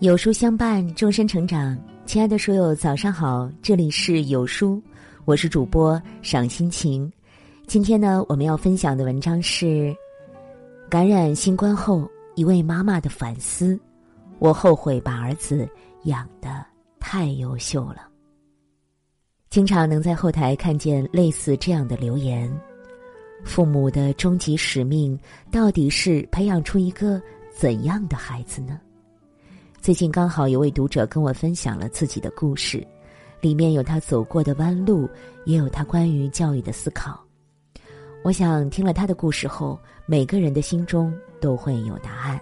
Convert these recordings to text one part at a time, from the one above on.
有书相伴，终身成长。亲爱的书友，早上好，这里是有书，我是主播赏心情。今天呢，我们要分享的文章是感染新冠后一位妈妈的反思。我后悔把儿子养得太优秀了。经常能在后台看见类似这样的留言：父母的终极使命到底是培养出一个怎样的孩子呢？最近刚好有位读者跟我分享了自己的故事，里面有他走过的弯路，也有他关于教育的思考。我想听了他的故事后，每个人的心中都会有答案。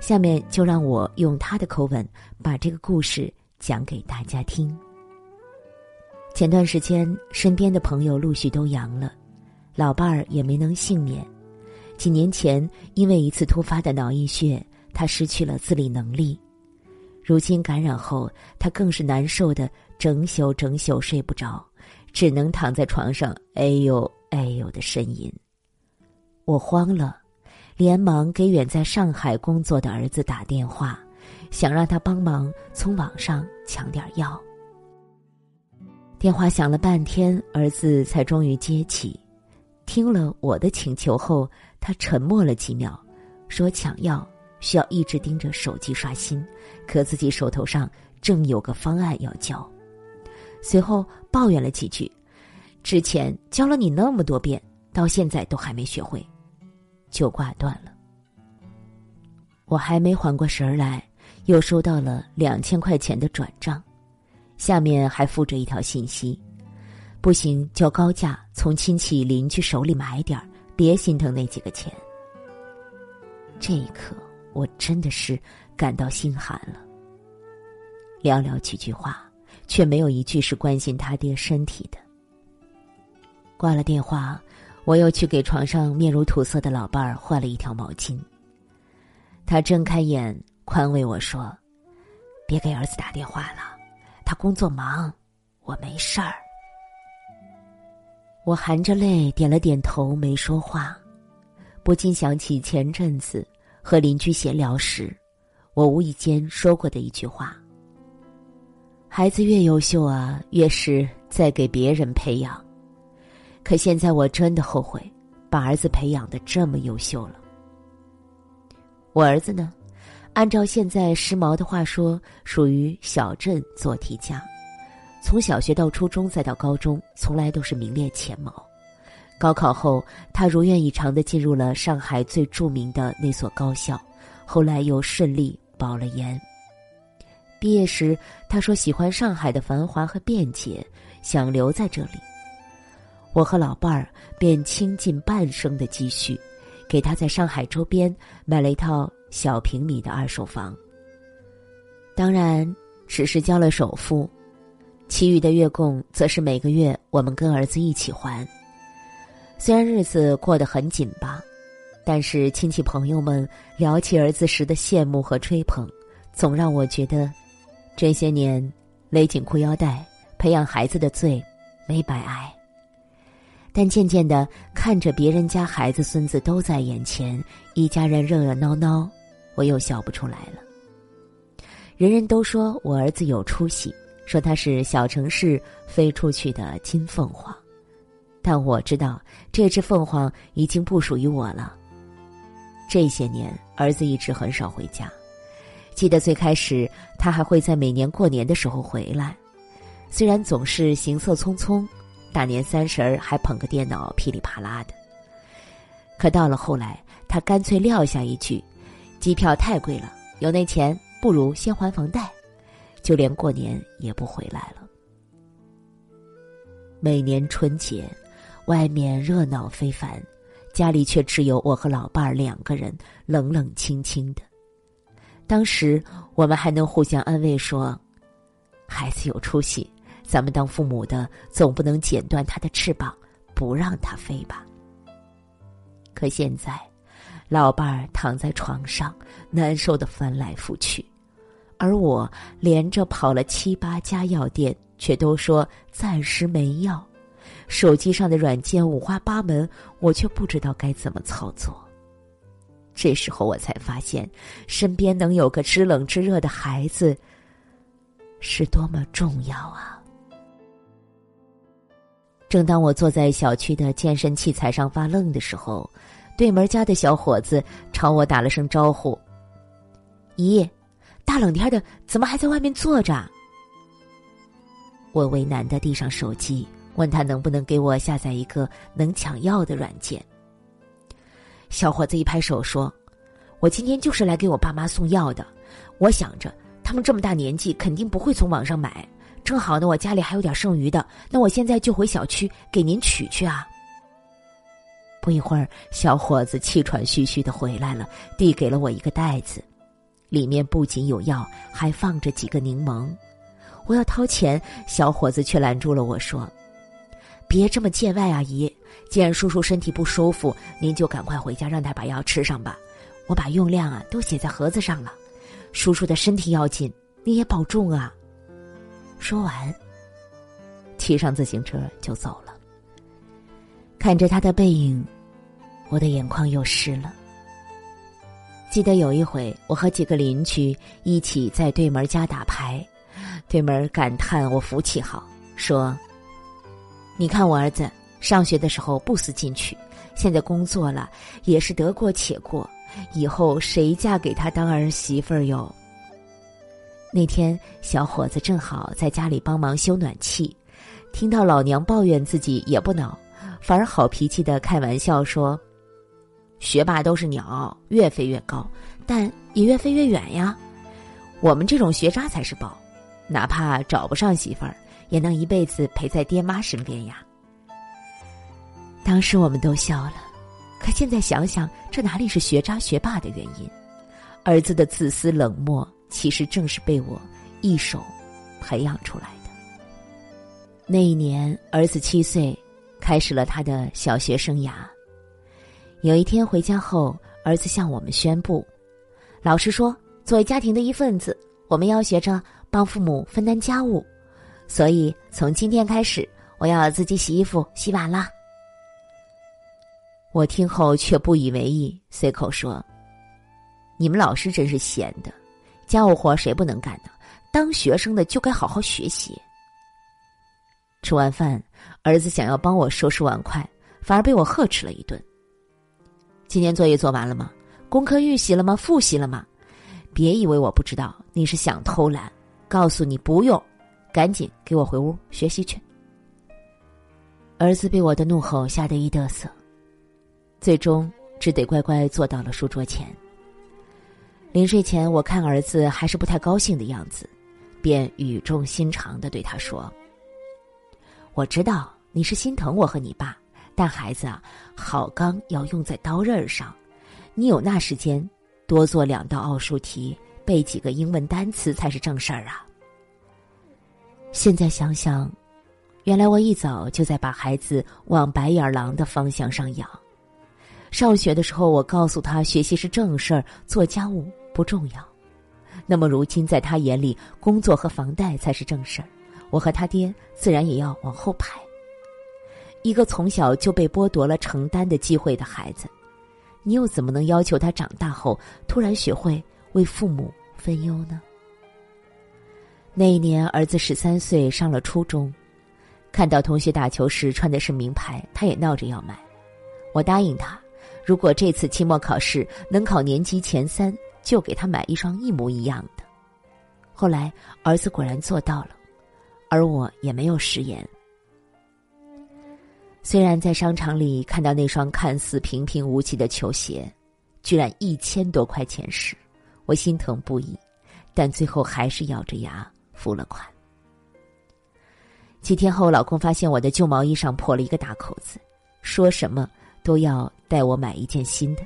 下面就让我用他的口吻把这个故事讲给大家听。前段时间，身边的朋友陆续都阳了，老伴儿也没能幸免。几年前，因为一次突发的脑溢血，他失去了自理能力。如今感染后，他更是难受的整宿整宿睡不着，只能躺在床上哎呦哎呦的呻吟。我慌了，连忙给远在上海工作的儿子打电话，想让他帮忙从网上抢点药。电话响了半天，儿子才终于接起，听了我的请求后，他沉默了几秒，说抢药。需要一直盯着手机刷新，可自己手头上正有个方案要交。随后抱怨了几句，之前教了你那么多遍，到现在都还没学会，就挂断了。我还没缓过神儿来，又收到了两千块钱的转账，下面还附着一条信息：不行，叫高价从亲戚邻居手里买点儿，别心疼那几个钱。这一刻。我真的是感到心寒了。寥寥几句话，却没有一句是关心他爹身体的。挂了电话，我又去给床上面如土色的老伴儿换了一条毛巾。他睁开眼，宽慰我说：“别给儿子打电话了，他工作忙，我没事儿。”我含着泪点了点头，没说话，不禁想起前阵子。和邻居闲聊时，我无意间说过的一句话：“孩子越优秀啊，越是在给别人培养。”可现在我真的后悔，把儿子培养的这么优秀了。我儿子呢，按照现在时髦的话说，属于小镇做题家，从小学到初中再到高中，从来都是名列前茅。高考后，他如愿以偿的进入了上海最著名的那所高校，后来又顺利保了研。毕业时，他说喜欢上海的繁华和便捷，想留在这里。我和老伴儿便倾尽半生的积蓄，给他在上海周边买了一套小平米的二手房。当然，只是交了首付，其余的月供则是每个月我们跟儿子一起还。虽然日子过得很紧巴，但是亲戚朋友们聊起儿子时的羡慕和吹捧，总让我觉得，这些年勒紧裤腰带培养孩子的罪没白挨。但渐渐的看着别人家孩子孙子都在眼前，一家人热热闹闹，我又笑不出来了。人人都说我儿子有出息，说他是小城市飞出去的金凤凰。但我知道，这只凤凰已经不属于我了。这些年，儿子一直很少回家。记得最开始，他还会在每年过年的时候回来，虽然总是行色匆匆，大年三十儿还捧个电脑噼里啪啦的。可到了后来，他干脆撂下一句：“机票太贵了，有那钱不如先还房贷。”就连过年也不回来了。每年春节。外面热闹非凡，家里却只有我和老伴儿两个人，冷冷清清的。当时我们还能互相安慰说：“孩子有出息，咱们当父母的总不能剪断他的翅膀，不让他飞吧。”可现在，老伴儿躺在床上，难受的翻来覆去，而我连着跑了七八家药店，却都说暂时没药。手机上的软件五花八门，我却不知道该怎么操作。这时候我才发现，身边能有个知冷知热的孩子，是多么重要啊！正当我坐在小区的健身器材上发愣的时候，对门家的小伙子朝我打了声招呼：“姨，大冷天的，怎么还在外面坐着？”我为难的递上手机，问他能不能给我下载一个能抢药的软件。小伙子一拍手说：“我今天就是来给我爸妈送药的。我想着他们这么大年纪，肯定不会从网上买。正好呢，我家里还有点剩余的，那我现在就回小区给您取去啊。”不一会儿，小伙子气喘吁吁的回来了，递给了我一个袋子，里面不仅有药，还放着几个柠檬。我要掏钱，小伙子却拦住了我说：“别这么见外，阿姨。既然叔叔身体不舒服，您就赶快回家让他把药吃上吧。我把用量啊都写在盒子上了。叔叔的身体要紧，你也保重啊。”说完，骑上自行车就走了。看着他的背影，我的眼眶又湿了。记得有一回，我和几个邻居一起在对门家打牌。对门感叹我福气好，说：“你看我儿子上学的时候不思进取，现在工作了也是得过且过，以后谁嫁给他当儿媳妇哟？”那天小伙子正好在家里帮忙修暖气，听到老娘抱怨自己也不恼，反而好脾气的开玩笑说：“学霸都是鸟，越飞越高，但也越飞越远呀。我们这种学渣才是宝。”哪怕找不上媳妇儿，也能一辈子陪在爹妈身边呀。当时我们都笑了，可现在想想，这哪里是学渣学霸的原因？儿子的自私冷漠，其实正是被我一手培养出来的。那一年，儿子七岁，开始了他的小学生涯。有一天回家后，儿子向我们宣布：“老师说，作为家庭的一份子，我们要学着。”帮父母分担家务，所以从今天开始，我要自己洗衣服、洗碗了。我听后却不以为意，随口说：“你们老师真是闲的，家务活谁不能干呢？当学生的就该好好学习。”吃完饭，儿子想要帮我收拾碗筷，反而被我呵斥了一顿。今天作业做完了吗？功课预习了吗？复习了吗？别以为我不知道，你是想偷懒。告诉你不用，赶紧给我回屋学习去。儿子被我的怒吼吓得一嘚瑟，最终只得乖乖坐到了书桌前。临睡前，我看儿子还是不太高兴的样子，便语重心长的对他说：“我知道你是心疼我和你爸，但孩子啊，好钢要用在刀刃上，你有那时间多做两道奥数题。”背几个英文单词才是正事儿啊！现在想想，原来我一早就在把孩子往白眼狼的方向上养。上学的时候，我告诉他学习是正事儿，做家务不重要。那么如今，在他眼里，工作和房贷才是正事儿，我和他爹自然也要往后排。一个从小就被剥夺了承担的机会的孩子，你又怎么能要求他长大后突然学会为父母？分忧呢？那一年，儿子十三岁，上了初中，看到同学打球时穿的是名牌，他也闹着要买。我答应他，如果这次期末考试能考年级前三，就给他买一双一模一样的。后来，儿子果然做到了，而我也没有食言。虽然在商场里看到那双看似平平无奇的球鞋，居然一千多块钱时，我心疼不已，但最后还是咬着牙付了款。几天后，老公发现我的旧毛衣上破了一个大口子，说什么都要带我买一件新的。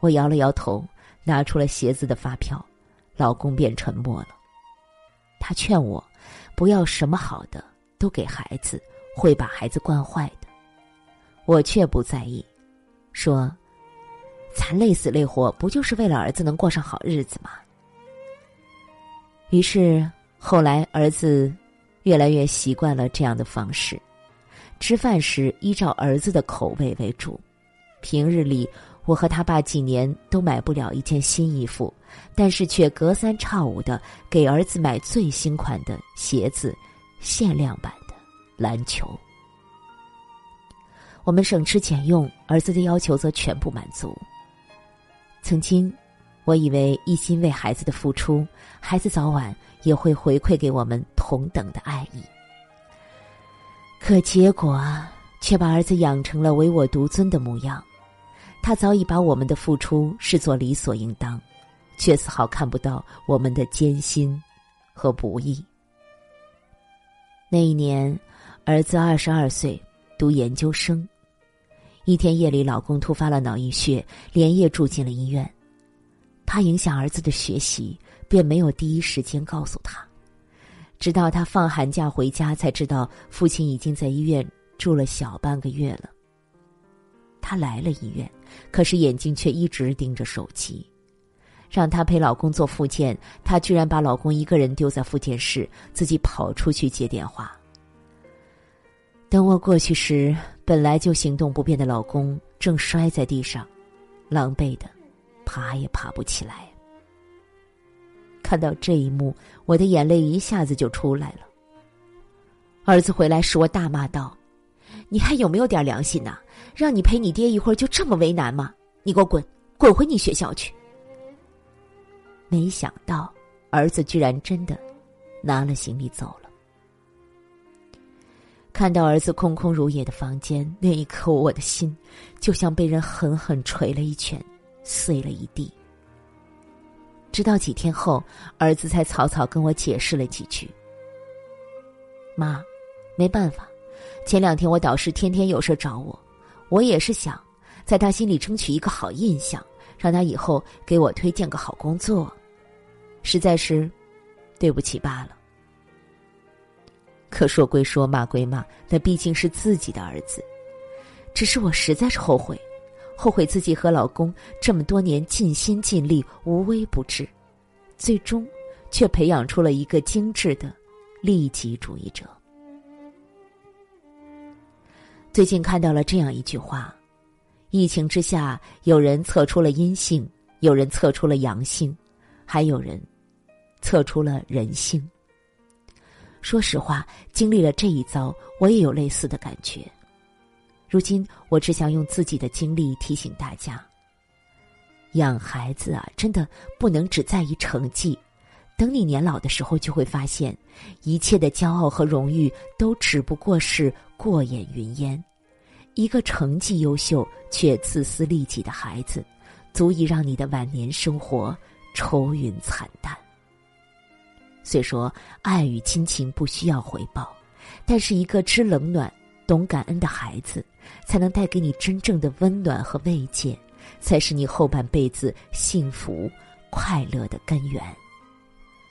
我摇了摇头，拿出了鞋子的发票，老公便沉默了。他劝我不要什么好的都给孩子，会把孩子惯坏的。我却不在意，说。咱累死累活，不就是为了儿子能过上好日子吗？于是后来儿子越来越习惯了这样的方式，吃饭时依照儿子的口味为主，平日里我和他爸几年都买不了一件新衣服，但是却隔三差五的给儿子买最新款的鞋子、限量版的篮球。我们省吃俭用，儿子的要求则全部满足。曾经，我以为一心为孩子的付出，孩子早晚也会回馈给我们同等的爱意。可结果却把儿子养成了唯我独尊的模样。他早已把我们的付出视作理所应当，却丝毫看不到我们的艰辛和不易。那一年，儿子二十二岁，读研究生。一天夜里，老公突发了脑溢血，连夜住进了医院。怕影响儿子的学习，便没有第一时间告诉他。直到他放寒假回家，才知道父亲已经在医院住了小半个月了。他来了医院，可是眼睛却一直盯着手机，让他陪老公做复健，她居然把老公一个人丢在复健室，自己跑出去接电话。等我过去时，本来就行动不便的老公正摔在地上，狼狈的爬也爬不起来。看到这一幕，我的眼泪一下子就出来了。儿子回来时，我大骂道。你还有没有点良心呐？让你陪你爹一会儿就这么为难吗？你给我滚，滚回你学校去！没想到儿子居然真的拿了行李走了。看到儿子空空如也的房间，那一刻我的心就像被人狠狠捶了一拳，碎了一地。直到几天后，儿子才草草跟我解释了几句：“妈，没办法。”前两天我导师天天有事找我，我也是想在他心里争取一个好印象，让他以后给我推荐个好工作，实在是对不起罢了。可说归说，骂归骂，那毕竟是自己的儿子。只是我实在是后悔，后悔自己和老公这么多年尽心尽力、无微不至，最终却培养出了一个精致的利己主义者。最近看到了这样一句话：疫情之下，有人测出了阴性，有人测出了阳性，还有人测出了人性。说实话，经历了这一遭，我也有类似的感觉。如今，我只想用自己的经历提醒大家：养孩子啊，真的不能只在意成绩。等你年老的时候，就会发现，一切的骄傲和荣誉都只不过是过眼云烟。一个成绩优秀却自私利己的孩子，足以让你的晚年生活愁云惨淡。虽说爱与亲情不需要回报，但是一个知冷暖、懂感恩的孩子，才能带给你真正的温暖和慰藉，才是你后半辈子幸福快乐的根源。